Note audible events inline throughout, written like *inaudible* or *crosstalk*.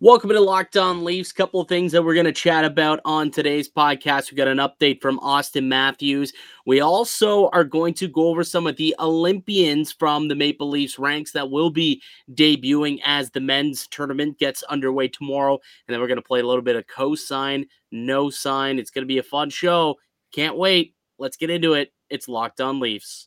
Welcome to Locked On Leafs. Couple of things that we're going to chat about on today's podcast. We got an update from Auston Matthews. We also are going to go over some of the Olympians from the Maple Leafs ranks that will be debuting as the men's tournament gets underway tomorrow. And then we're going to play a little bit of co-sign, no sign. It's going to be a fun show. Can't wait. Let's get into it. It's Locked On Leafs.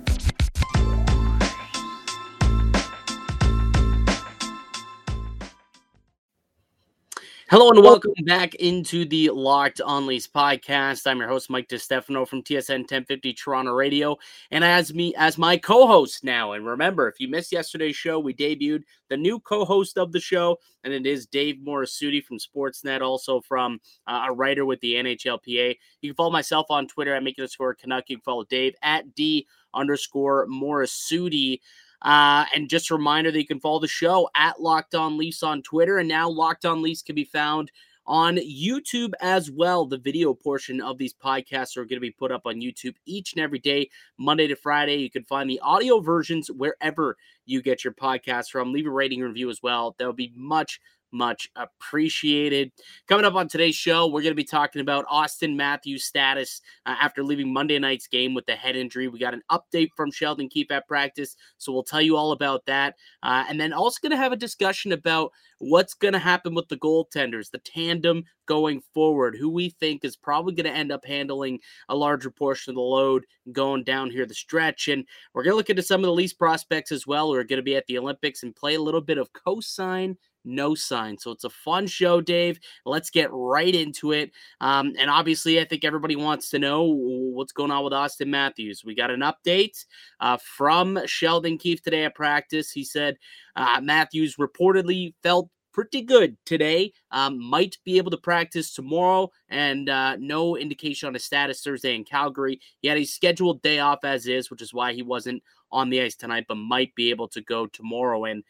Hello and welcome back into the Locked On Leafs podcast. I'm your host Mike DeStefano from TSN 1050 Toronto Radio, and as me as my co-host now. And remember, if you missed yesterday's show, we debuted the new co-host of the show, and it is Dave Morisuti from Sportsnet, also from uh, a writer with the NHLPA. You can follow myself on Twitter at Make It a Score Canuck. You can follow Dave at D underscore Morisuti. Uh, and just a reminder that you can follow the show at Locked On Leafs on Twitter. And now Locked On Leafs can be found on YouTube as well. The video portion of these podcasts are going to be put up on YouTube each and every day, Monday to Friday. You can find the audio versions wherever you get your podcasts from. Leave a rating review as well. That would be much, much appreciated. Coming up on today's show, we're going to be talking about Auston Matthews' status uh, after leaving Monday night's game with the head injury. We got an update from Sheldon Keefe at practice, so we'll tell you all about that. Uh, and then also going to have a discussion about what's going to happen with the goaltenders, the tandem going forward, who we think is probably going to end up handling a larger portion of the load going down here the stretch. And we're going to look into some of the Leafs prospects as well who are going to be at the Olympics and play a little bit of cosign no sign. So it's a fun show, Dave. Let's get right into it. Um, and obviously, I think everybody wants to know what's going on with Auston Matthews. We got an update uh, from Sheldon Keefe today at practice. He said uh, Matthews reportedly felt pretty good today. Um, might be able to practice tomorrow, and uh, no indication on his status Thursday in Calgary. He had a scheduled day off as is, which is why he wasn't on the ice tonight, but might be able to go tomorrow. And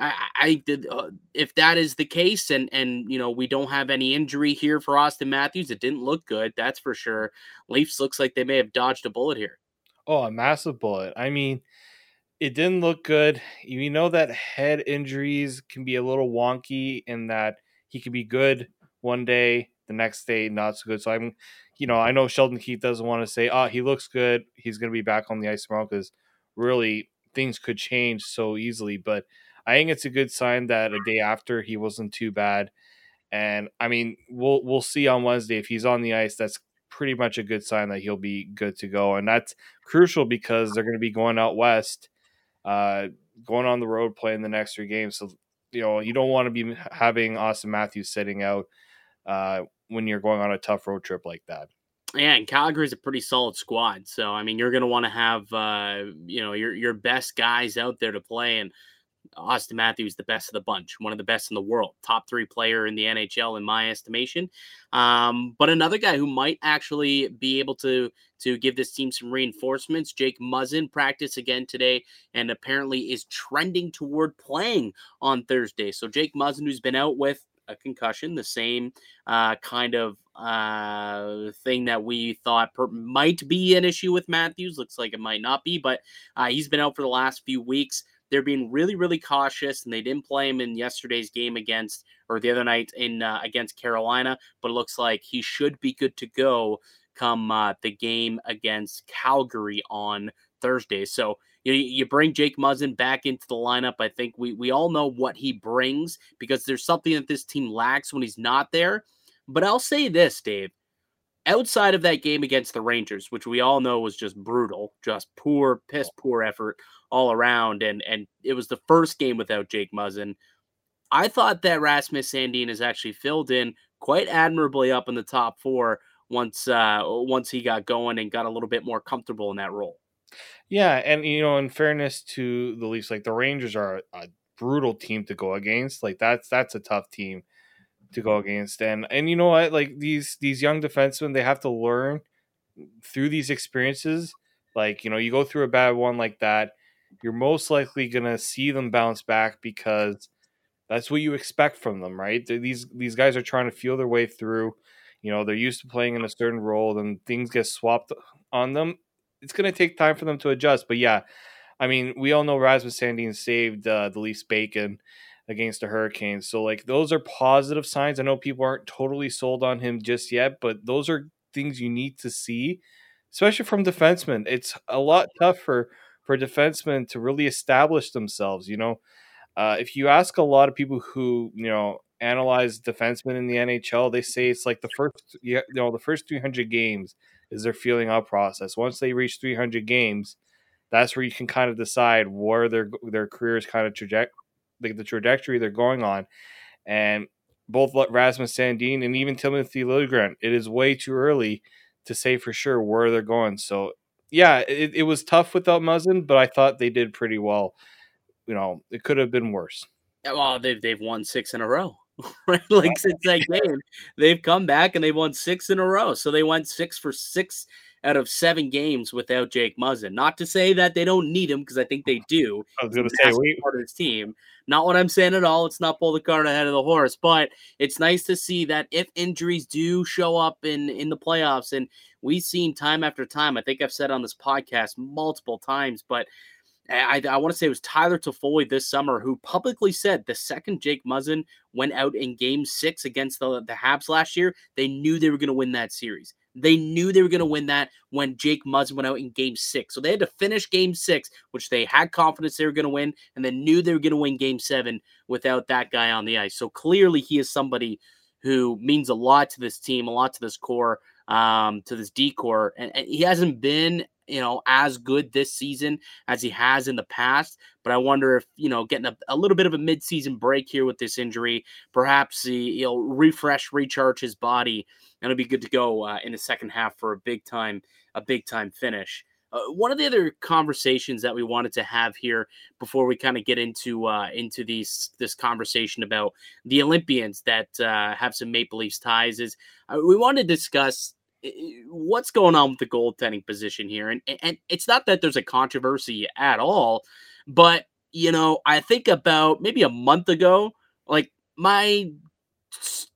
I, I did. Uh, if that is the case, and and you know we don't have any injury here for Auston Matthews, it didn't look good. That's for sure. Leafs looks like they may have dodged a bullet here. Oh, a massive bullet. I mean, it didn't look good. You know that head injuries can be a little wonky in that he could be good one day, the next day not so good. So I'm, you know, I know Sheldon Keefe doesn't want to say, "Oh, he looks good. He's going to be back on the ice tomorrow," because really things could change so easily. But I think it's a good sign that a day after he wasn't too bad. And I mean, we'll we'll see on Wednesday if he's on the ice. That's pretty much a good sign that he'll be good to go, and that's crucial because they're going to be going out west, uh, going on the road playing the next three games. So you know you don't want to be having Auston Matthews sitting out uh, when you're going on a tough road trip like that. Yeah, and Calgary's a pretty solid squad. So I mean, you're going to want to have uh, you know your your best guys out there to play, and Auston Matthews, the best of the bunch, one of the best in the world, top three player in the NHL in my estimation. Um, but another guy who might actually be able to to give this team some reinforcements, Jake Muzzin, practice again today, and apparently is trending toward playing on Thursday. So Jake Muzzin, who's been out with a concussion, the same uh, kind of uh, thing that we thought per- might be an issue with Matthews. Looks like it might not be, but uh, he's been out for the last few weeks they're being really, really cautious, and they didn't play him in yesterday's game against or the other night in uh, against Carolina. But it looks like he should be good to go come uh, the game against Calgary on Thursday. So you, you bring Jake Muzzin back into the lineup. I think we we all know what he brings because there's something that this team lacks when he's not there. But I'll say this, Dave outside of that game against the Rangers, which we all know was just brutal, just poor, piss poor effort all around, and and it was the first game without Jake Muzzin. I thought that Rasmus Sandin has actually filled in quite admirably up in the top four once uh once he got going and got a little bit more comfortable in that role. Yeah, and you know, in fairness to the Leafs, like the Rangers are a brutal team to go against. Like that's that's a tough team to go against. And and you know what? Like these these young defensemen, they have to learn through these experiences. Like, you know, you go through a bad one like that, you're most likely gonna see them bounce back because That's what you expect from them, right? These these guys are trying to feel their way through. You know, they're used to playing in a certain role, and things get swapped on them. It's to take time for them to adjust. But yeah, I mean, we all know Rasmus Sandin saved uh, the Leafs bacon against the Hurricanes. So like those are positive signs. I know people aren't totally sold on him just yet, but those are things you need to see, especially from defensemen. It's a lot tougher for defensemen to really establish themselves. You know, uh, if you ask a lot of people who you know analyze defensemen in the NHL, they say it's like the first you know the first 300 games is their feeling out process. Once they reach 300 games, that's where you can kind of decide where their their careers kind of trajectory the, the trajectory they're going on. And both Rasmus Sandin and even Timothy Liljegren, it is way too early to say for sure where they're going. So yeah, it, it was tough without Muzzin, but I thought they did pretty well. You know, it could have been worse. Well, they've they've won six in a row. *laughs* right? Like since that game, they've come back and they've won six in a row. So they went six for six out of seven games without Jake Muzzin. Not to say that they don't need him because I think they *laughs* do. I was going to say we, part of his team. Not what I'm saying at all. It's not pull the cart ahead of the horse, but it's nice to see that if injuries do show up in in the playoffs, and we've seen time after time. I think I've said on this podcast multiple times, but I, I want to say it was Tyler Toffoli this summer who publicly said the second Jake Muzzin went out in game six against the, the Habs last year, they knew they were going to win that series. They knew they were going to win that when Jake Muzzin went out in game six. So they had to finish game six, which they had confidence they were going to win, and then knew they were going to win game seven without that guy on the ice. So clearly he is somebody who means a lot to this team, a lot to this core, um, to this decor. And, and he hasn't been you know, as good this season as he has in the past. But I wonder if, you know, getting a, a little bit of a midseason break here with this injury, perhaps he, he'll refresh, recharge his body, and it'll be good to go uh, in the second half for a big time, a big time finish. Uh, one of the other conversations that we wanted to have here before we kind of get into uh, into these this conversation about the Olympians that uh, have some Maple Leafs ties is uh, we want to discuss what's going on with the goaltending position here? And and it's not that there's a controversy at all, but you know, I think about maybe a month ago, like my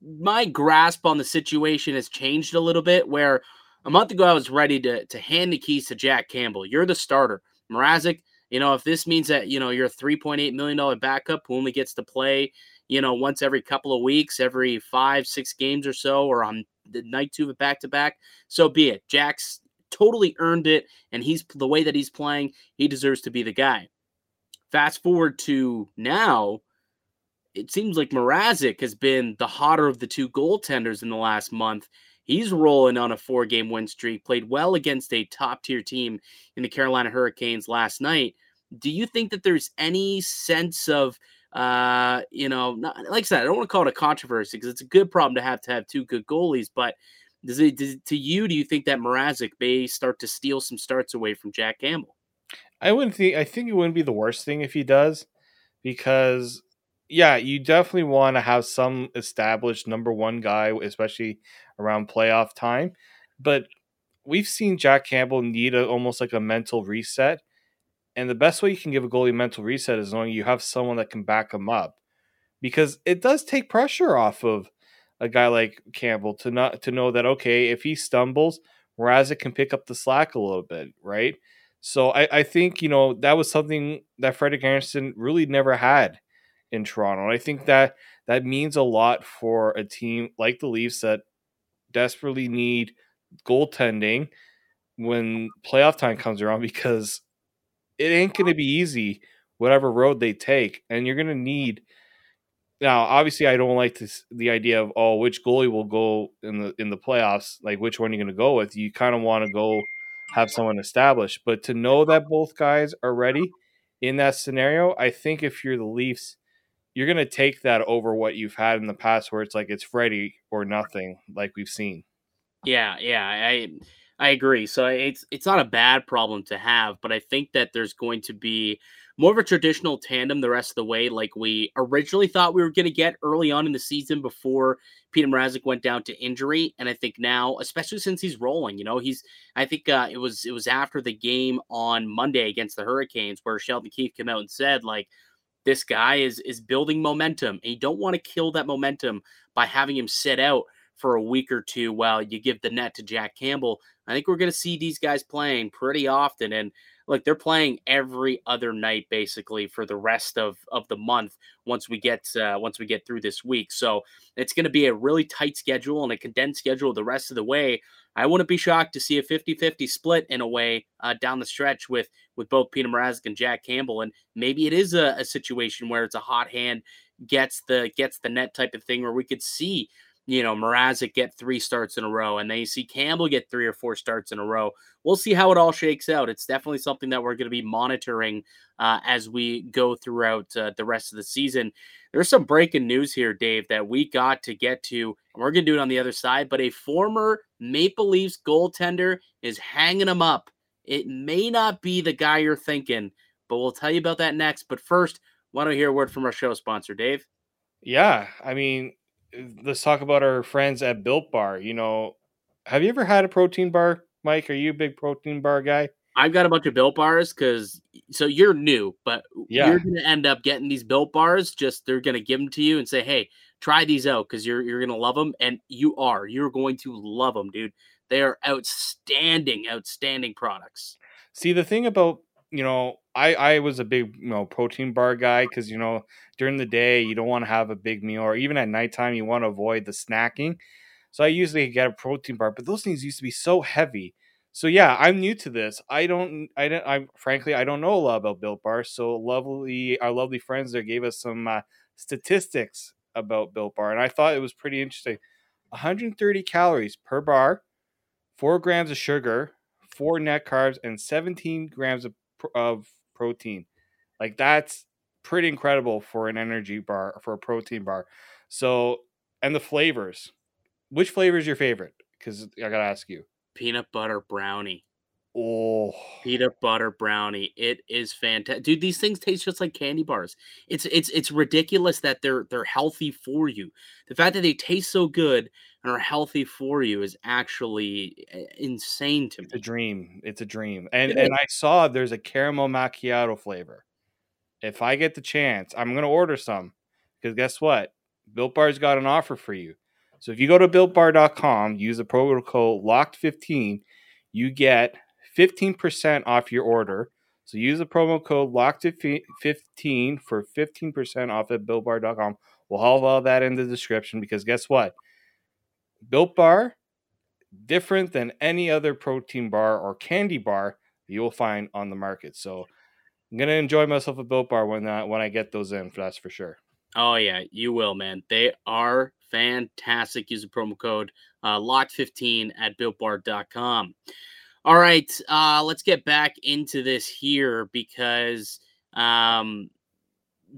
my grasp on the situation has changed a little bit. Where a month ago I was ready to to hand the keys to Jack Campbell. You're the starter, Mrazek. You know, if this means that you know you're a 3.8 million dollar backup who only gets to play, you know, once every couple of weeks, every five, six games or so, or on the night two of it back to back, so be it. Jack's totally earned it, and he's the way that he's playing, he deserves to be the guy. Fast forward to now, it seems like Mrazek has been the hotter of the two goaltenders in the last month. He's rolling on a four game win streak, played well against a top tier team in the Carolina Hurricanes last night. Do you think that there's any sense of uh, you know, not, like I said, I don't want to call it a controversy because it's a good problem to have to have two good goalies. But does it does, to you? Do you think that Mrazek may start to steal some starts away from Jack Campbell? I wouldn't think. I think it wouldn't be the worst thing if he does, because yeah, you definitely want to have some established number one guy, especially around playoff time. But we've seen Jack Campbell need a, almost like a mental reset and the best way you can give a goalie mental reset is knowing you have someone that can back him up. Because it does take pressure off of a guy like Campbell to not to know that okay, if he stumbles, Mrazek can pick up the slack a little bit, right? So I, I think, you know, that was something that Frederik Andersen really never had in Toronto. And I think that that means a lot for a team like the Leafs that desperately need goaltending when playoff time comes around *laughs* because it ain't going to be easy whatever road they take and you're going to need now obviously i don't like this the idea of oh which goalie will go in the in the playoffs? Like which one you're going to go with? You kind of want to go have someone established but to know that both guys are ready in that scenario i think if you're the leafs you're going to take that over what you've had in the past where it's like it's ready or nothing like we've seen. Yeah yeah i I agree. So it's it's not a bad problem to have, but I think that there's going to be more of a traditional tandem the rest of the way, like we originally thought we were going to get early on in the season before Peter Mrazek went down to injury. And I think now, especially since he's rolling, you know, he's I think uh, it was it was after the game on Monday against the Hurricanes where Sheldon Keefe came out and said like this guy is is building momentum, and you don't want to kill that momentum by having him sit out for a week or two while you give the net to Jack Campbell. I think we're going to see these guys playing pretty often, and look, they're playing every other night basically for the rest of of the month once we get uh, once we get through this week. So it's going to be a really tight schedule and a condensed schedule the rest of the way. I wouldn't be shocked to see a 50-50 split in a way uh, down the stretch with with both Peter Mrazek and Jack Campbell, and maybe it is a, a situation where it's a hot hand gets the gets the net type of thing where we could see you know, Mrazek get three starts in a row, and then you see Campbell get three or four starts in a row. We'll see how it all shakes out. It's definitely something that we're going to be monitoring uh, as we go throughout uh, the rest of the season. There's some breaking news here, Dave, that we got to get to, and we're going to do it on the other side. But a former Maple Leafs goaltender is hanging him up. It may not be the guy you're thinking, but we'll tell you about that next. But first, don't we hear a word from our show sponsor, Dave? Yeah, I mean, let's talk about our friends at Built Bar. You know, have you ever had a protein bar, Mike? Are you a big protein bar guy? I've got a bunch of built bars because so you're new, but yeah. you're gonna end up getting these built bars. Just they're gonna give them to you and say, "Hey, try these out because you're you're gonna love them," and you are. You're going to love them, dude. They are outstanding, outstanding products. See, the thing about you know, I I was a big you know protein bar guy because you know during the day you don't want to have a big meal, or even at nighttime you want to avoid the snacking. So I usually get a protein bar, but those things used to be so heavy. So yeah, I'm new to this. I don't, I don't, I frankly I don't know a lot about Built Bar. So lovely, our lovely friends there gave us some uh, statistics about Built Bar, and I thought it was pretty interesting. 130 calories per bar, four grams of sugar, four net carbs, and 17 grams of of protein. Like that's pretty incredible for an energy bar for a protein bar. So and the flavors. Which flavor is your favorite? Because I gotta ask you. Peanut butter brownie. Oh, peanut butter brownie. It is fantastic, dude. These things taste just like candy bars. It's it's it's ridiculous that they're they're healthy for you. The fact that they taste so good and are healthy for you is actually eh, insane to me. It's a dream. It's a dream. And and I saw there's a caramel macchiato flavor. If I get the chance, I'm gonna order some because guess what? Built Bar's got an offer for you. So if you go to builtbar.com, use the promo code LOCKED15, you get 15% off your order. So use the promo code LOCKED15 for 15% off at builtbar.com. We'll have all that in the description because guess what? Built Bar, different than any other protein bar or candy bar you will find on the market. So I'm gonna enjoy myself a Built Bar when uh, when I get those in. That's for sure. Oh yeah, you will, man. They are fantastic. Use the promo code uh, LOCK15 at builtbar.com. All right, uh, let's get back into this here because um,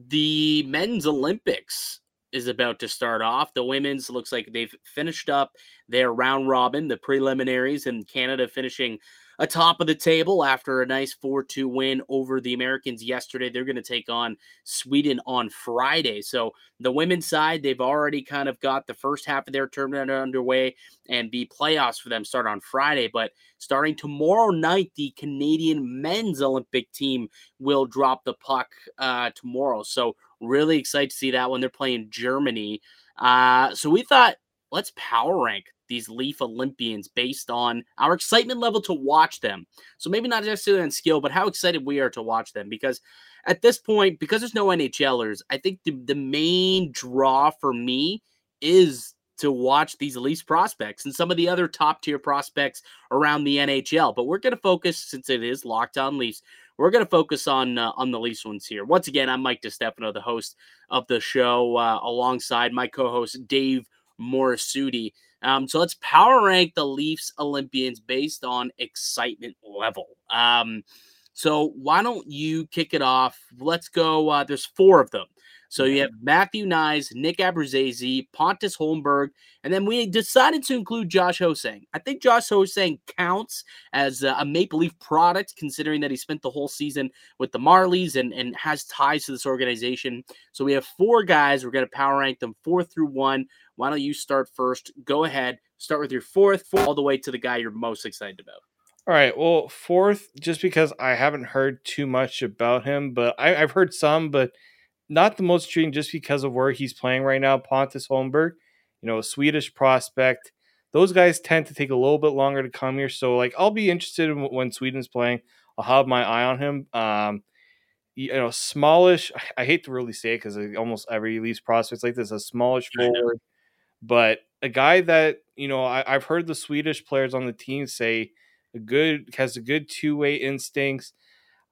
the men's Olympics is about to start off. The women's looks like they've finished up their round robin, the preliminaries, and Canada finishing atop of the table after a nice 4 2 win over the Americans yesterday. They're going to take on Sweden on Friday. So the women's side, they've already kind of got the first half of their tournament underway, and the playoffs for them start on Friday. But starting tomorrow night, the Canadian men's Olympic team will drop the puck uh, tomorrow. So really excited to see that when they're playing Germany. Uh, so we thought, let's power rank these Leaf Olympians based on our excitement level to watch them. So maybe not necessarily on skill, but how excited we are to watch them. Because at this point, because there's no NHLers, I think the, the main draw for me is to watch these Leafs prospects and some of the other top tier prospects around the NHL. But we're going to focus, since it is Locked On Leafs, we're going to focus on uh, on the Leafs ones here. Once again, I'm Mike DeStefano, the host of the show, uh, alongside my co-host Dave Morisuti. Um, so let's power rank the Leafs Olympians based on excitement level. Um, so why don't you kick it off? Let's go. Uh, there's four of them. So you have Matthew Knies, Nick Abruzzese, Pontus Holmberg, and then we decided to include Josh Ho-Sang. I think Josh Ho-Sang counts as a Maple Leaf product, considering that he spent the whole season with the Marlies and, and has ties to this organization. So we have four guys. We're going to power rank them four through one. Why don't you start first? Go ahead. Start with your fourth, four, all the way to the guy you're most excited about. All right. Well, fourth, just because I haven't heard too much about him, but I, I've heard some, but – not the most intriguing just because of where he's playing right now. Pontus Holmberg, you know, a Swedish prospect. Those guys tend to take a little bit longer to come here. So, like, I'll be interested in when Sweden's playing. I'll have my eye on him. Um, you know, smallish. I hate to really say it because almost every Leafs prospects like this a smallish *laughs* forward, but a guy that you know I, have heard the Swedish players on the team say a good has a good two way instincts.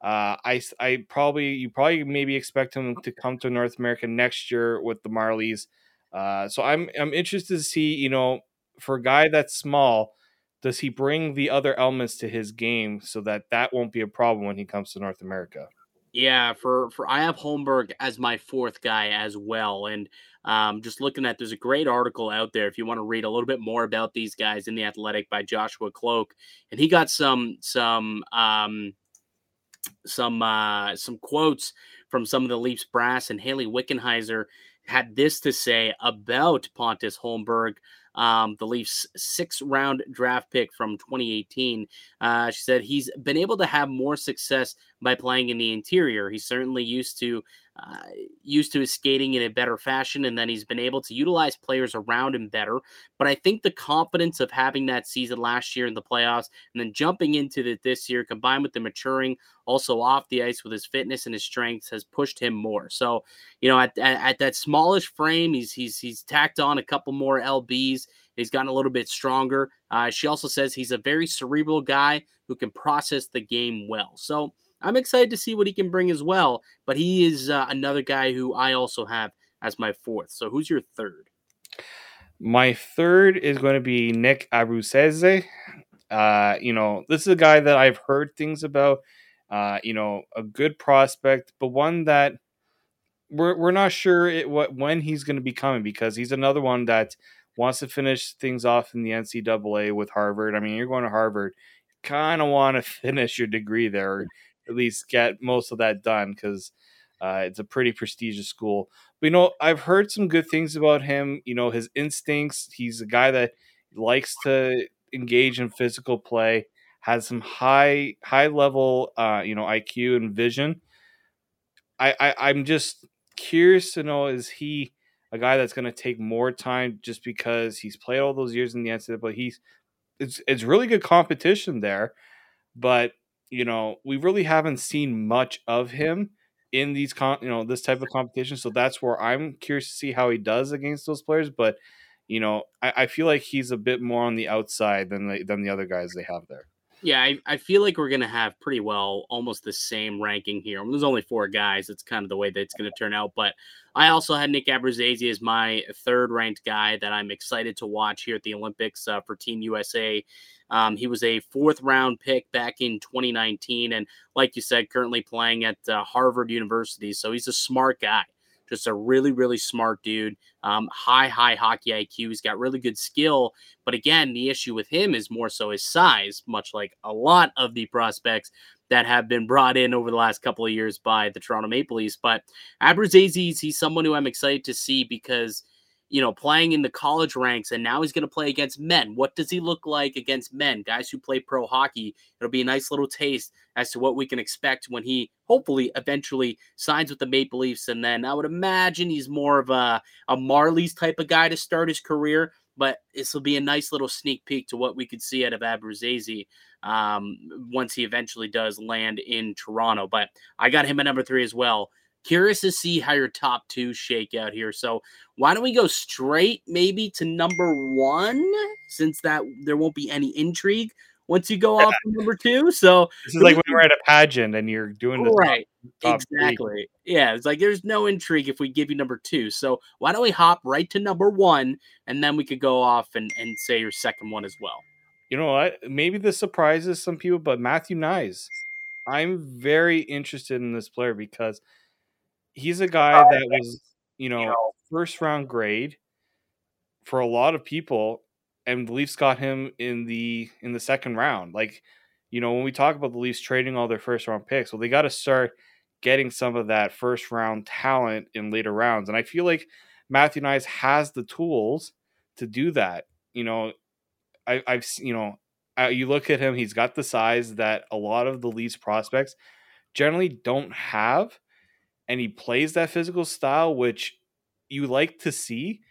Uh, I I probably you probably maybe expect him to come to North America next year with the Marlies. Uh, so I'm I'm interested to see you know for a guy that's small, does he bring the other elements to his game so that that won't be a problem when he comes to North America? Yeah, for for I have Holmberg as my fourth guy as well, and um, just looking at there's a great article out there if you want to read a little bit more about these guys in the Athletic by Joshua Kloke, and he got some some um, some uh, some quotes from some of the Leafs brass, and Hayley Wickenheiser had this to say about Pontus Holmberg um, the Leafs' six round draft pick from 2018. Uh, she said he's been able to have more success by playing in the interior. He's certainly used to uh, used to his skating in a better fashion, and then he's been able to utilize players around him better. But I think the confidence of having that season last year in the playoffs and then jumping into it this year, combined with the maturing also off the ice with his fitness and his strengths, has pushed him more. So, you know, at, at, at that smallish frame, he's he's he's tacked on a couple more lbs. He's gotten a little bit stronger. Uh, she also says he's a very cerebral guy who can process the game well. So I'm excited to see what he can bring as well. But he is uh, another guy who I also have as my fourth. So who's your third? My third is going to be Nick Abruzzese. Uh, you know, this is a guy that I've heard things about. Uh, you know, a good prospect, but one that we're we're not sure it, what when he's going to be coming because he's another one that wants to finish things off in the NCAA with Harvard. I mean, you're going to Harvard, kind of want to *laughs* finish your degree there, at least get most of that done because uh, it's a pretty prestigious school. But you know, I've heard some good things about him. You know, his instincts. He's a guy that likes to engage in physical play. Has some high high level, uh, you know, IQ and vision. I, I I'm just curious to know is he a guy that's going to take more time just because he's played all those years in the NCAA, but he's it's it's really good competition there. But you know, we really haven't seen much of him in these con you know this type of competition. So that's where I'm curious to see how he does against those players. But you know, I, I feel like he's a bit more on the outside than the, than the other guys they have there. Yeah, I, I feel like we're gonna have pretty well almost the same ranking here. I mean, there's only four guys. It's kind of the way that it's gonna turn out. But I also had Nick Abruzzese as my third ranked guy that I'm excited to watch here at the Olympics uh, for Team USA. Um, he was a fourth round pick back in 2019, and like you said, currently playing at uh, Harvard University. So he's a smart guy just a really, really smart dude. Um, high, high hockey IQ. He's got really good skill. But again, the issue with him is more so his size, much like a lot of the prospects that have been brought in over the last couple of years by the Toronto Maple Leafs. But Abruzzese, he's someone who I'm excited to see because – you know, playing in the college ranks, and now he's going to play against men. What does he look like against men, guys who play pro hockey? It'll be a nice little taste as to what we can expect when he hopefully eventually signs with the Maple Leafs. And then I would imagine he's more of a, a Marlies type of guy to start his career. But this will be a nice little sneak peek to what we could see out of Abruzzese um, once he eventually does land in Toronto. But I got him at number three as well. Curious to see how your top two shake out here. So why don't we go straight maybe to number one, since that there won't be any intrigue once you go off number two. So this is like when we're at a pageant and you're doing the right. Top, top exactly. Three. Yeah, it's like there's no intrigue if we give you number two. So why don't we hop right to number one and then we could go off and, and say your second one as well. You know what? Maybe this surprises some people, but Matthew Knies. I'm very interested in this player because he's a guy that was, you know, first round grade for a lot of people, and the Leafs got him in the in the second round. Like, you know, when we talk about the Leafs trading all their first round picks, well, they got to start getting some of that first round talent in later rounds. And I feel like Matthew Knies has the tools to do that. You know, I, have you know, uh, you look at him; he's got the size that a lot of the Leafs prospects generally don't have and he plays that physical style, which you like to see.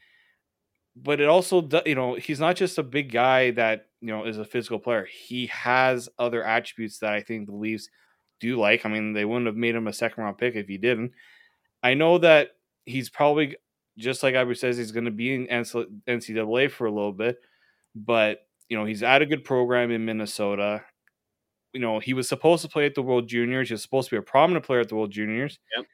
But it also, you know, he's not just a big guy that you know is a physical player. He has other attributes that I think the Leafs do like. I mean, they wouldn't have made him a second round pick if he didn't. I know that he's probably just like Iber says, he's going to be in NCAA for a little bit, but you know he's at a good program in Minnesota. You know he was supposed to play at the World Juniors. He was supposed to be a prominent player at the World Juniors. Yep.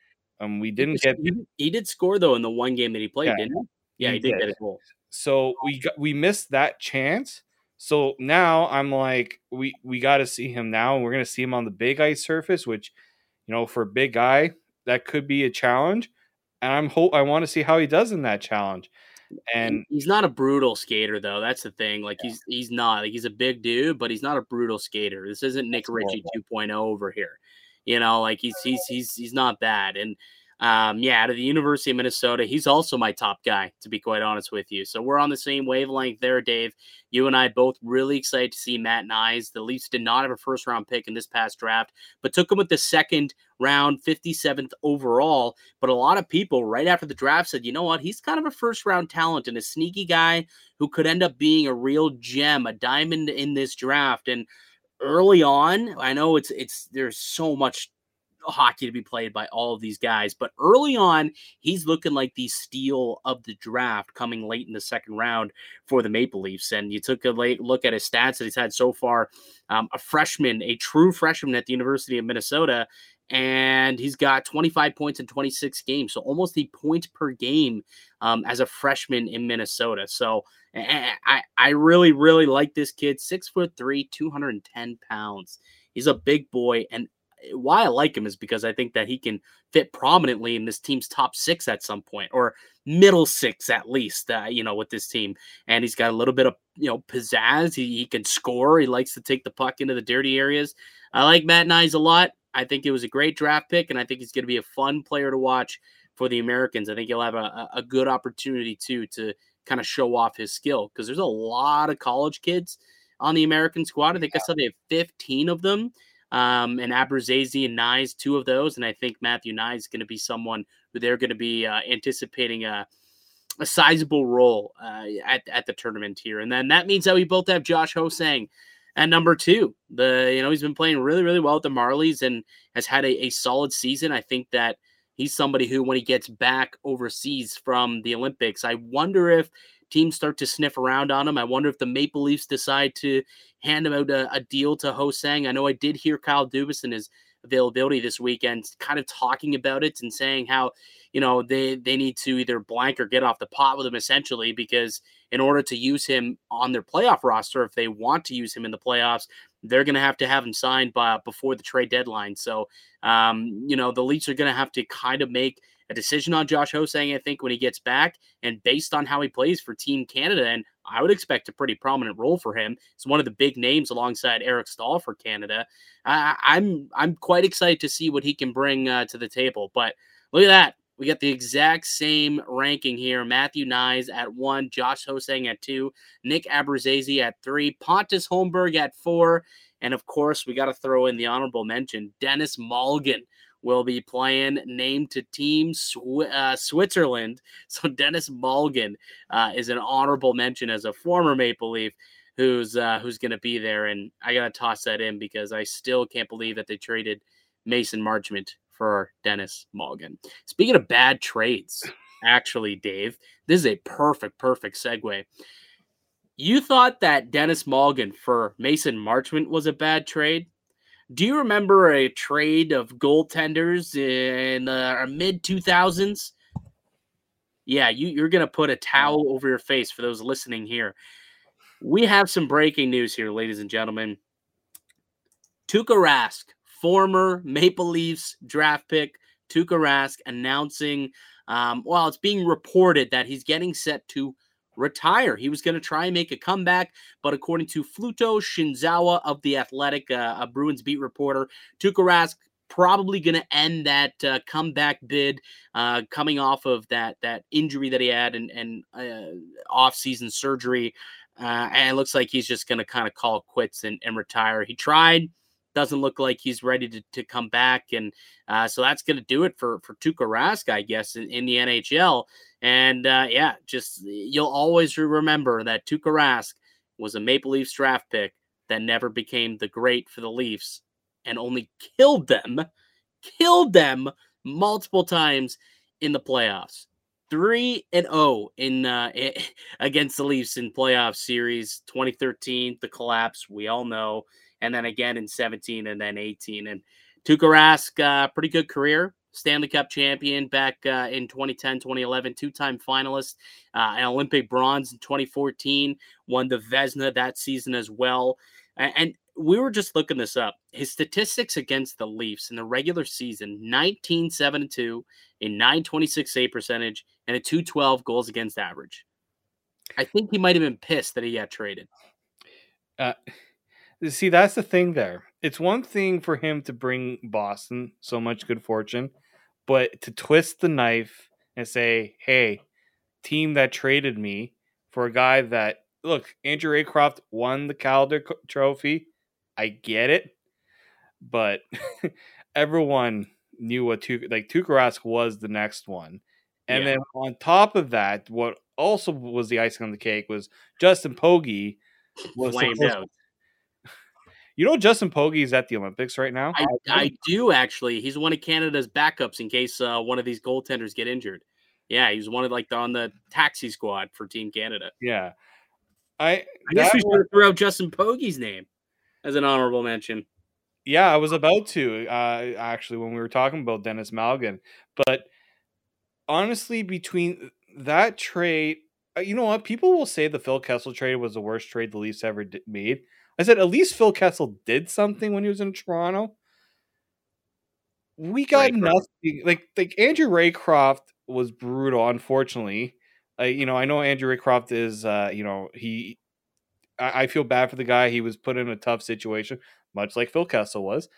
Um, we didn't he, get. He did score though in the one game that he played, Yeah, didn't he? Yeah, he he, did, did. get a goal. So we got we missed that chance. So now I'm like, we we got to see him now, and we're gonna see him on the big ice surface, which, you know, for a big guy, that could be a challenge. And I'm hope I want to see how he does in that challenge. And he's not a brutal skater though. That's the thing. Like he's he's not like he's a big dude, but he's not a brutal skater. This isn't Nick That's Ritchie horrible. 2.0 over here. You know, like he's he's he's he's not bad. And um, yeah, out of the University of Minnesota, he's also my top guy, to be quite honest with you. So we're on the same wavelength there, Dave. You and I both really excited to see Matt Knies. The Leafs did not have a first round pick in this past draft, but took him with the second round, 57th overall. But a lot of people right after the draft said, you know what? He's kind of a first round talent and a sneaky guy who could end up being a real gem, a diamond in this draft. And early on, I know it's it's there's so much hockey to be played by all of these guys, but early on, he's looking like the steal of the draft coming late in the second round for the Maple Leafs. And you took a late look at his stats that he's had so far. Um, a freshman, a true freshman at the University of Minnesota, and he's got 25 points in 26 games, so almost a point per game um, as a freshman in Minnesota. So I, I really really like this kid. Six foot three, 210 pounds. He's a big boy, and why I like him is because I think that he can fit prominently in this team's top six at some point, or middle six at least. Uh, you know, with this team, and he's got a little bit of you know pizzazz. He, he can score. He likes to take the puck into the dirty areas. I like Matt Knies a lot. I think it was a great draft pick, and I think he's going to be a fun player to watch for the Americans. I think he'll have a, a good opportunity too to kind of show off his skill because there's a lot of college kids on the American squad. I think I said they have 15 of them. Um, and Abruzzese and Knies, two of those. And I think Matthew Knies is going to be someone who they're going to be uh, anticipating a, a sizable role uh, at, at the tournament here. And then that means that we both have Josh Ho-Sang at number two. The you know he's been playing really really well with the Marlies and has had a, a solid season. I think that he's somebody who when he gets back overseas from the Olympics, I wonder if teams start to sniff around on him. I wonder if the Maple Leafs decide to hand him out a, a deal to Ho-Sang. I know I did hear Kyle Dubas and his availability this weekend kind of talking about it and saying how you know they they need to either blank or get off the pot with him essentially because in order to use him on their playoff roster if they want to use him in the playoffs they're going to have to have him signed by before the trade deadline so um, you know the Leafs are going to have to kind of make a decision on Josh Ho-Sang I think when he gets back and based on how he plays for Team Canada and I would expect a pretty prominent role for him. It's one of the big names alongside Eric Staal for Canada. I, I'm I'm quite excited to see what he can bring uh, to the table. But look at that. We got the exact same ranking here. Matthew Knies at one, Josh Ho-Sang at two, Nick Abruzzese at three, Pontus Holmberg at four, and of course, we got to throw in the honorable mention. Denis Malgin will be playing named to Team Sw- uh, Switzerland. *laughs* So Denis Malgin uh, is an honorable mention as a former Maple Leaf who's uh, who's going to be there. And I got to toss that in because I still can't believe that they traded Mason Marchment for Denis Malgin. Speaking of bad trades, actually, Dave, this is a perfect, perfect segue. You thought that Denis Malgin for Mason Marchment was a bad trade? Do you remember a trade of goaltenders in the mid 2000s? Yeah, you, you're going to put a towel over your face for those listening here. We have some breaking news here, ladies and gentlemen. Tuukka Rask, former Maple Leafs draft pick, Tuukka Rask announcing, um, well, it's being reported that he's getting set to retire. He was going to try and make a comeback, but according to Fluto Shinzawa of The Athletic, uh, a Bruins beat reporter, Tuukka Rask probably going to end that uh, comeback bid uh, coming off of that that injury that he had and, and uh, off-season surgery. Uh, and it looks like he's just going to kind of call quits and, and retire. He tried doesn't look like he's ready to, to come back. And uh, so that's going to do it for, for Tuukka Rask, I guess, in, in the NHL. And uh, yeah, just you'll always remember that Tuukka Rask was a Maple Leafs draft pick that never became the great for the Leafs and only killed them, killed them multiple times in the playoffs. 3 and 0 in uh, *laughs* against the Leafs in playoff series 2013 the collapse we all know and then again in 17 and then 18 and Tuukka Rask uh, pretty good career Stanley Cup champion back uh, in 2010 2011 two-time finalist uh, an Olympic bronze in 2014 won the Vezina that season as well and, and we were just looking this up. His statistics against the Leafs in the regular season 19 7 2, a 926 save percentage, and a 212 goals against average. I think he might have been pissed that he got traded. Uh, see, that's the thing there. It's one thing for him to bring Boston so much good fortune, but to twist the knife and say, hey, team that traded me for a guy that, look, Andrew Raycroft won the Calder trophy I get it, but *laughs* everyone knew what like Tuukka Rask was the next one. And yeah. then on top of that, what also was the icing on the cake was Justin Pogge was out. You know Justin Pogge is at the Olympics right now. I, I, do actually. He's one of Canada's backups in case uh, one of these goaltenders get injured. Yeah, he was one of like the, on the taxi squad for Team Canada. Yeah, I. I guess we should throw out Justin Pogge's name as an honorable mention. Yeah, I was about to uh, actually when we were talking about Denis Malgin, but honestly, between that trade, uh, you know what? People will say the Phil Kessel trade was the worst trade the Leafs ever did, made. I said at least Phil Kessel did something when he was in Toronto. We got nothing. Like like Andrew Raycroft was brutal. Unfortunately, uh, you know I know Andrew Raycroft is uh, you know he I, I, feel bad for the guy. He was put in a tough situation, much like Phil Kessel was.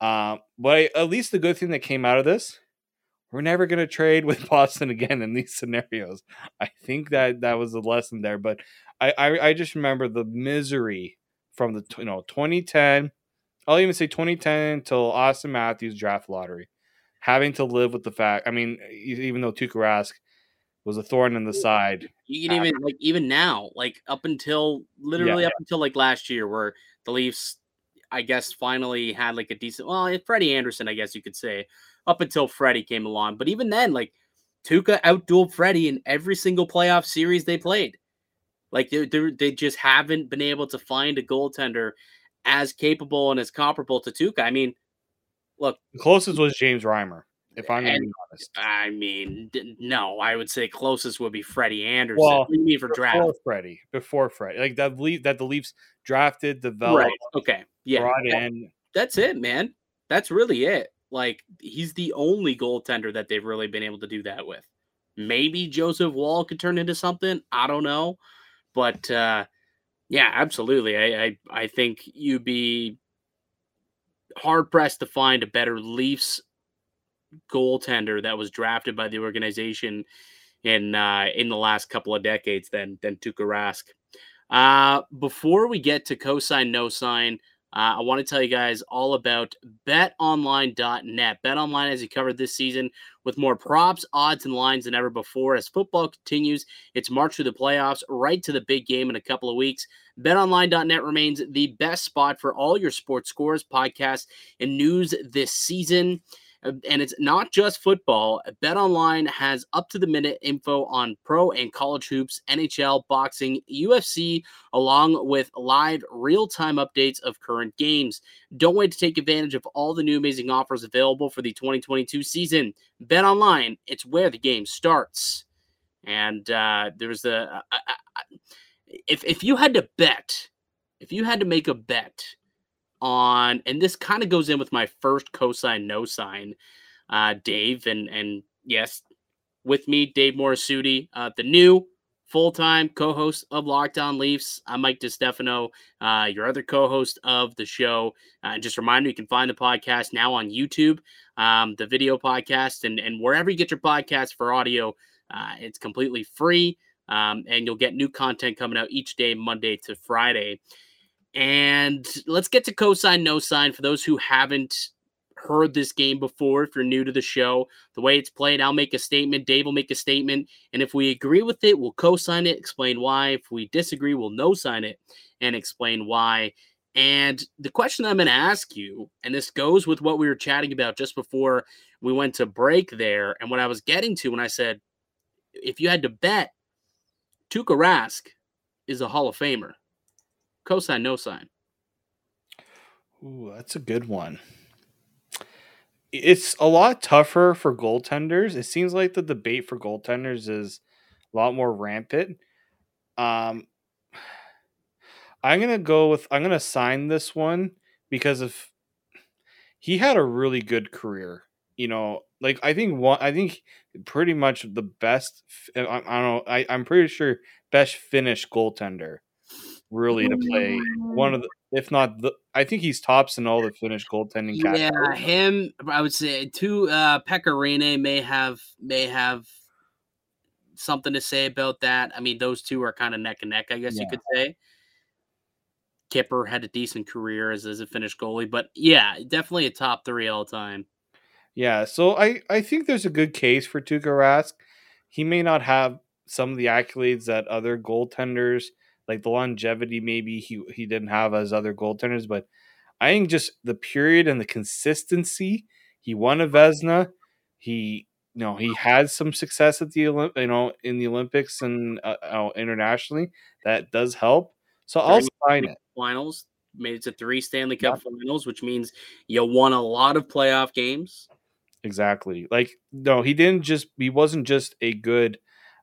Um, but at least the good thing that came out of this, we're never going to trade with *laughs* Boston again in these scenarios. I think that that was the lesson there. But I, I, I just remember the misery from the you know 2010. I'll even say 2010 until auston Matthews draft lottery, having to live with the fact. I mean, even though Tuukka Rask was a thorn in the side. You can uh, even like even now, like up until literally yeah, up yeah. until like last year, where the Leafs, I guess, finally had like a decent. Well, Freddie andersen I guess you could say, up until Freddie came along. But even then, like Tuukka outdueled Freddie in every single playoff series they played. Like they they just haven't been able to find a goaltender as capable and as comparable to Tuukka. I mean, look, the closest was James Reimer. If I'm and, honest, I mean, no, I would say closest would be Freddie Andersen. Well, for draft before Freddie, before Freddie, like that Leaf that the Leafs drafted, developed, right. okay, yeah, brought in. That's it, man. That's really it. Like he's the only goaltender that they've really been able to do that with. Maybe Joseph Woll could turn into something. I don't know, but uh, yeah, absolutely. I, I I think you'd be hard pressed to find a better Leafs goaltender that was drafted by the organization in uh, in the last couple of decades than than Tuukka Rask. Uh, before we get to cosign no sign, uh, I want to tell you guys all about betonline.net. BetOnline has you covered this season with more props, odds, and lines than ever before. As football continues its march through the playoffs, right to the big game in a couple of weeks, betonline.net remains the best spot for all your sports scores, podcasts, and news this season. Uh, and it's not just football. Bet Online has up to the minute info on pro and college hoops, NHL, boxing, UFC, along with live real time updates of current games. Don't wait to take advantage of all the new amazing offers available for the 2022 season. Bet Online, it's where the game starts. And uh, there's a, a, a if if you had to bet, if you had to make a bet on, and this kind of goes in with my first cosine no sign, uh, Dave, and and yes, with me, Dave Morisuti, uh, the new full-time co-host of Locked On Leafs. I'm Mike DeStefano, uh, your other co-host of the show. Uh, just a reminder, you can find the podcast now on YouTube, um, the video podcast, and and wherever you get your podcast for audio. Uh, it's completely free, um, and you'll get new content coming out each day, Monday to Friday. And let's get to cosign, no sign. For those who haven't heard this game before, if you're new to the show, the way it's played, I'll make a statement, Dave will make a statement. And if we agree with it, we'll co sign it, explain why. If we disagree, we'll no sign it and explain why. And the question I'm going to ask you, and this goes with what we were chatting about just before we went to break there, and what I was getting to when I said, if you had to bet, Tuukka Rask is a Hall of Famer. Cosign, no sign. Ooh, that's a good one. It's a lot tougher for goaltenders. It seems like the debate for goaltenders is a lot more rampant. Um, I'm gonna go with I'm gonna sign this one because of he had a really good career. You know, like I think one I think pretty much the best. I, I don't know. I, I'm pretty sure best Finnish goaltender really to play one of the if not the I think he's tops in all the Finnish goaltending Yeah, him I would say two uh Pekka may have may have something to say about that. I mean, those two are kind of neck and neck, I guess yeah. you could say. Kipper had a decent career as, as a Finnish goalie, but yeah, definitely a top three all time. Yeah, so I, I think there's a good case for Tuukka Rask. He may not have some of the accolades that other goaltenders, like the longevity, maybe he, he didn't have as other goaltenders, but I think just the period and the consistency. He won a Vezina. He you know he had some success at the you know in the Olympics and uh, internationally. That does help. So I'll sign it. Finals made it to three Stanley Cup yep. finals, which means you won a lot of playoff games. Exactly. Like no, he didn't just he wasn't just a good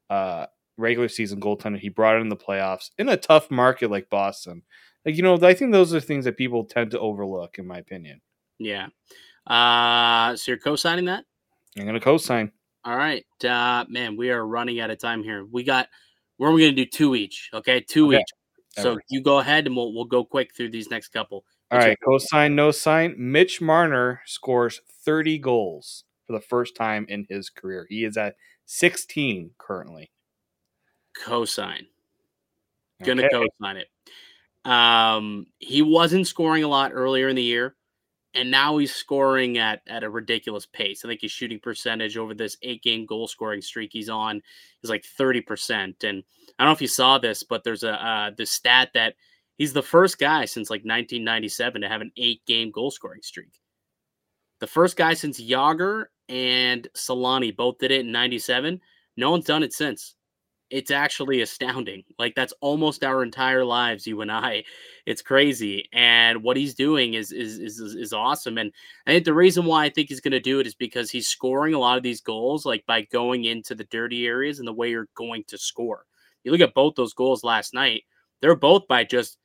uh regular season goaltender. He brought it in the playoffs in a tough market like Boston. Like you know, I think those are things that people tend to overlook, in my opinion. Yeah. Uh so you're co-signing that? I'm gonna co-sign. All right, uh, man. We are running out of time here. We got. We're only gonna do two each. Okay, two okay. each. So you go ahead and we'll we'll go quick through these next couple. All right, co-sign, no sign. Mitch Marner scores 30 goals for the first time in his career. He is at 16 currently. Co-sign. Gonna okay. co-sign it. Um, he wasn't scoring a lot earlier in the year and now he's scoring at at a ridiculous pace. I think his shooting percentage over this eight game goal scoring streak he's on is like thirty percent. And I don't know if you saw this, but there's a uh, the stat that he's the first guy since like 1997 to have an eight game goal scoring streak. The first guy since Jagr and Selanne both did it in '97. No one's done it since it's actually astounding. Like that's almost our entire lives, you and I. It's crazy, and what he's doing is is is is awesome. And I think the reason why I think he's going to do it is because he's scoring a lot of these goals, like by going into the dirty areas and the way you're going to score. You look at both those goals last night; they're both by just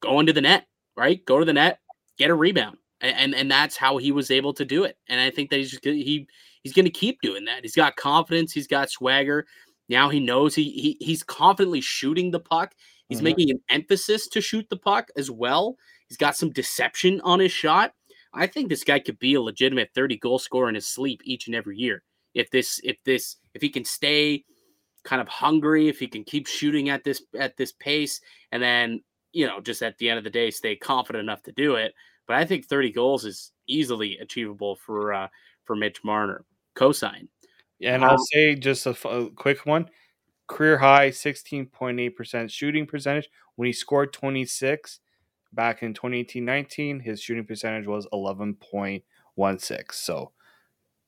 going to the net, right? Go to the net, get a rebound, and and, and that's how he was able to do it. And I think that he's just, he he's going to keep doing that. He's got confidence, he's got swagger. Now he knows he, he he's confidently shooting the puck. He's mm-hmm. making an emphasis to shoot the puck as well. He's got some deception on his shot. I think this guy could be a legitimate 30 goal scorer in his sleep each and every year. If this if this if he can stay kind of hungry, if he can keep shooting at this at this pace and then, you know, just at the end of the day stay confident enough to do it. But I think 30 goals is easily achievable for uh for Mitch Marner. Cosign. And I'll say just a, f- a quick one career high 16.8% shooting percentage. When he scored 26 back in 2018 19, his shooting percentage was 11.16. So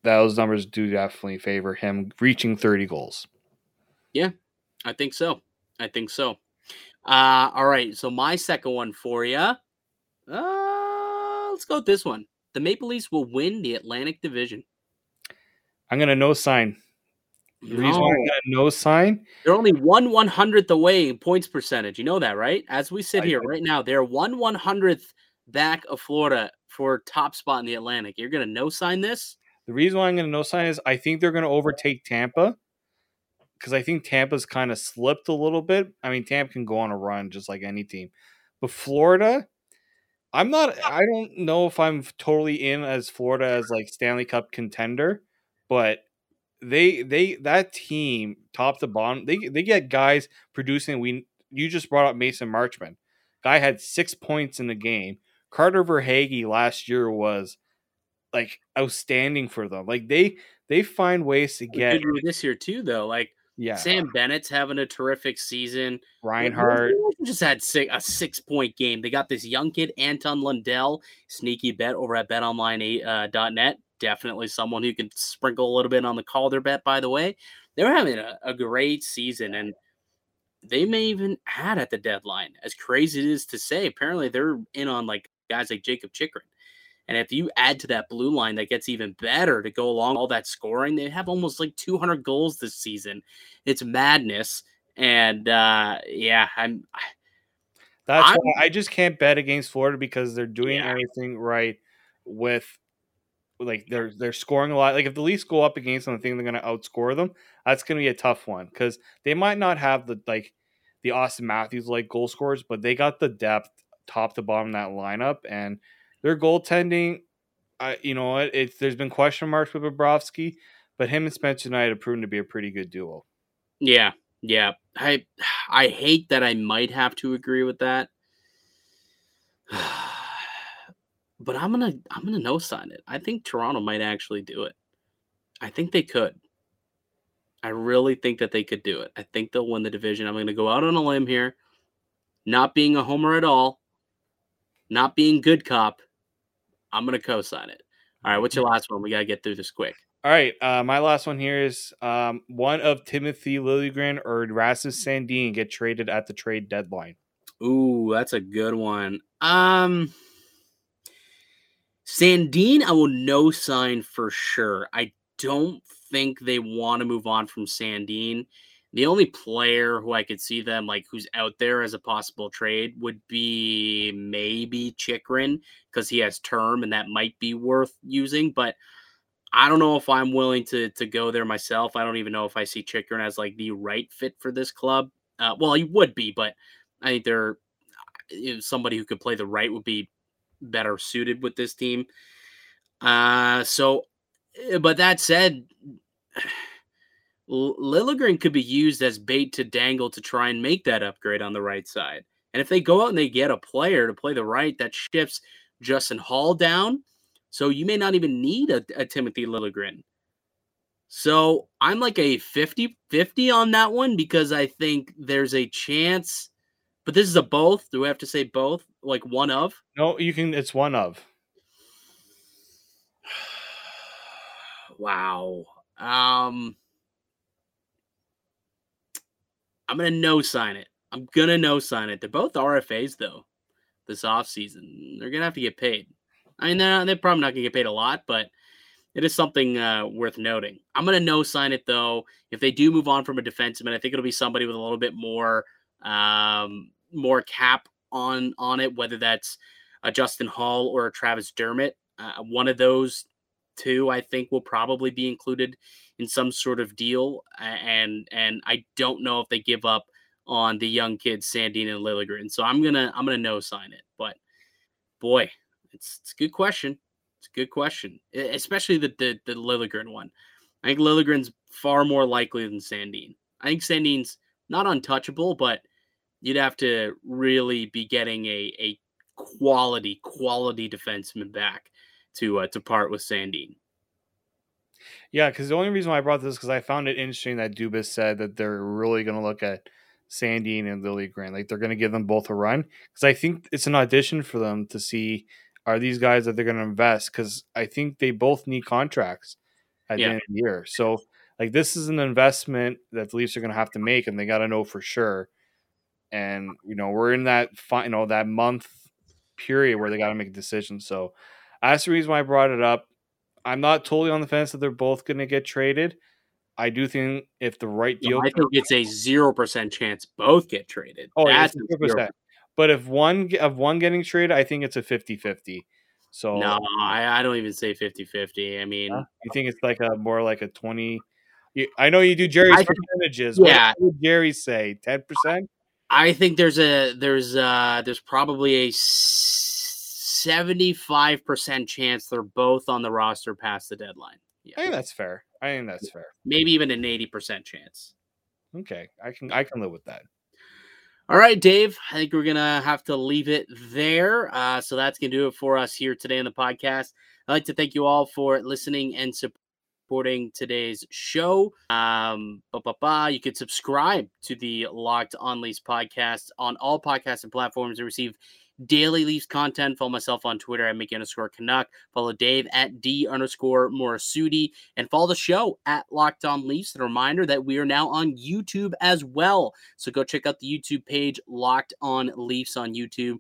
those numbers do definitely favor him reaching 30 goals. Yeah, I think so. I think so. Uh, all right. So my second one for you. Uh, let's go with this one. The Maple Leafs will win the Atlantic Division. I'm gonna no sign. The no. reason why I'm oh. gonna no sign. They're only one one hundredth away in points percentage. You know that, right? As we sit here right now, they're one one hundredth back of Florida for top spot in the Atlantic. You're gonna no sign this. The reason why I'm gonna no sign is I think they're gonna overtake Tampa because I think Tampa's kind of slipped a little bit. I mean, Tampa can go on a run just like any team, but Florida, I'm not. I don't know if I'm totally in as Florida as like Stanley Cup contender but they they that team top to bottom they they get guys producing we you just brought up Mason Marchment. Guy had six points in the game. Carter Verhaeghe last year was like outstanding for them. Like they they find ways to get this year too, though. Like yeah. Sam Bennett's having a terrific season. Reinhart just had six, a six point game. They got this young kid, Anton Lundell, sneaky bet over at betonline.net. Uh, Definitely someone who can sprinkle a little bit on the Calder bet, by the way. They're having a, a great season and they may even add at the deadline. As crazy as it is to say, apparently they're in on like guys like Jakob Chychrun. And if you add to that blue line that gets even better to go along all that scoring, they have almost like 200 goals this season. It's madness. And uh, yeah, I'm. That's I'm, why I just can't bet against Florida because they're doing yeah. everything right with like they're they're scoring a lot. Like if the Leafs go up against them, I think they're going to outscore them. That's going to be a tough one because they might not have the like the Auston Matthews like goal scorers, but they got the depth top to bottom that lineup, and their goaltending, I you know what, it's there's been question marks with Bobrovsky, but him and Spencer Knight have proven to be a pretty good duo. Yeah, yeah. I I hate that I might have to agree with that. *sighs* but I'm gonna I'm gonna no sign it. I think Toronto might actually do it. I think they could. I really think that they could do it. I think they'll win the division. I'm gonna go out on a limb here, not being a homer at all, not being good cop. I'm gonna co-sign it. All right, what's your last one? We gotta get through this quick. All right, uh, my last one here is um, one of Timothy Liljegren or Rasmus Sandin get traded at the trade deadline. Ooh, that's a good one. Um, Sandin, I will no sign for sure. I don't think they want to move on from Sandin. The only player who I could see them like who's out there as a possible trade would be maybe Chychrun because he has term and that might be worth using. But I don't know if I'm willing to to go there myself. I don't even know if I see Chychrun as like the right fit for this club. Uh, well, he would be, but I think they're somebody who could play the right would be better suited with this team. Uh, so, eh, but that said, Liljegren could be used as bait to dangle to try and make that upgrade on the right side. And if they go out and they get a player to play the right, that shifts Justin Holl down. So you may not even need a, a Timothy Liljegren. So I'm like a 50 50 on that one because I think there's a chance. But this is a both. Do we have to say both? Like one of? No, you can. It's one of. *sighs* wow. Um, I'm gonna no sign it. I'm gonna no sign it. They're both RFAs though. This off season, they're gonna have to get paid. I mean, they're, they're probably not gonna get paid a lot, but it is something uh, worth noting. I'm gonna no sign it though. If they do move on from a defenseman, I think it'll be somebody with a little bit more um, more cap on on it, whether that's a Justin Holl or a Travis Dermott. Uh, one of those two, I think, will probably be included in some sort of deal. And and I don't know if they give up on the young kids, Sandin and Liljegren. So I'm gonna I'm gonna no sign it. But boy, it's it's a good question. It's a good question, especially the the, the Liljegren one. I think Liljegren's far more likely than Sandin. I think Sandin's not untouchable, but you'd have to really be getting a a quality quality defenseman back to uh, to part with Sandin. Yeah, because the only reason why I brought this because I found it interesting that Dubas said that they're really going to look at Sandin and Liljegren. Like they're going to give them both a run because I think it's an audition for them to see are these guys that they're going to invest because I think they both need contracts at yeah. the end of the year. So like this is an investment that the Leafs are going to have to make, and they got to know for sure. And you know we're in that you know that month period where they got to make a decision. So that's the reason why I brought it up. I'm not totally on the fence that they're both going to get traded. I do think if the right deal, no, I think it's a zero percent chance both get traded. Oh, that's percent. But if one of one getting traded, I think it's a 50-50. So no, I, I don't even say 50-50. I mean, uh, you think it's like a more like a 20 I know you do Jerry's I, percentages. Yeah. What did Jerry say? 10%? I think there's a there's uh there's probably a 75% chance they're both on the roster past the deadline. Yeah. I think that's fair. I think that's fair. Maybe even an 80% chance. Okay. I can I can live with that. All right, Dave. I think we're gonna have to leave it there. Uh, so that's gonna do it for us here today on the podcast. I'd like to thank you all for listening and supporting today's show. Um, bah. you could subscribe to the Locked On Leafs podcast on all podcasting platforms and receive daily Leafs content. Follow myself on Twitter at Mickey underscore Canuck. Follow Dave at D underscore Morasudi. And follow the show at Locked On Leafs. And a reminder that we are now on YouTube as well. So go check out the YouTube page, Locked On Leafs on YouTube.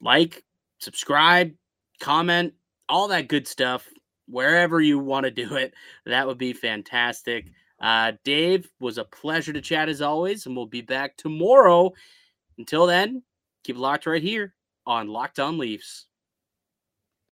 Like, subscribe, comment, all that good stuff. Wherever you want to do it, that would be fantastic. Uh, Dave, was a pleasure to chat as always, and we'll be back tomorrow. Until then, Keep locked right here on Locked On Leafs.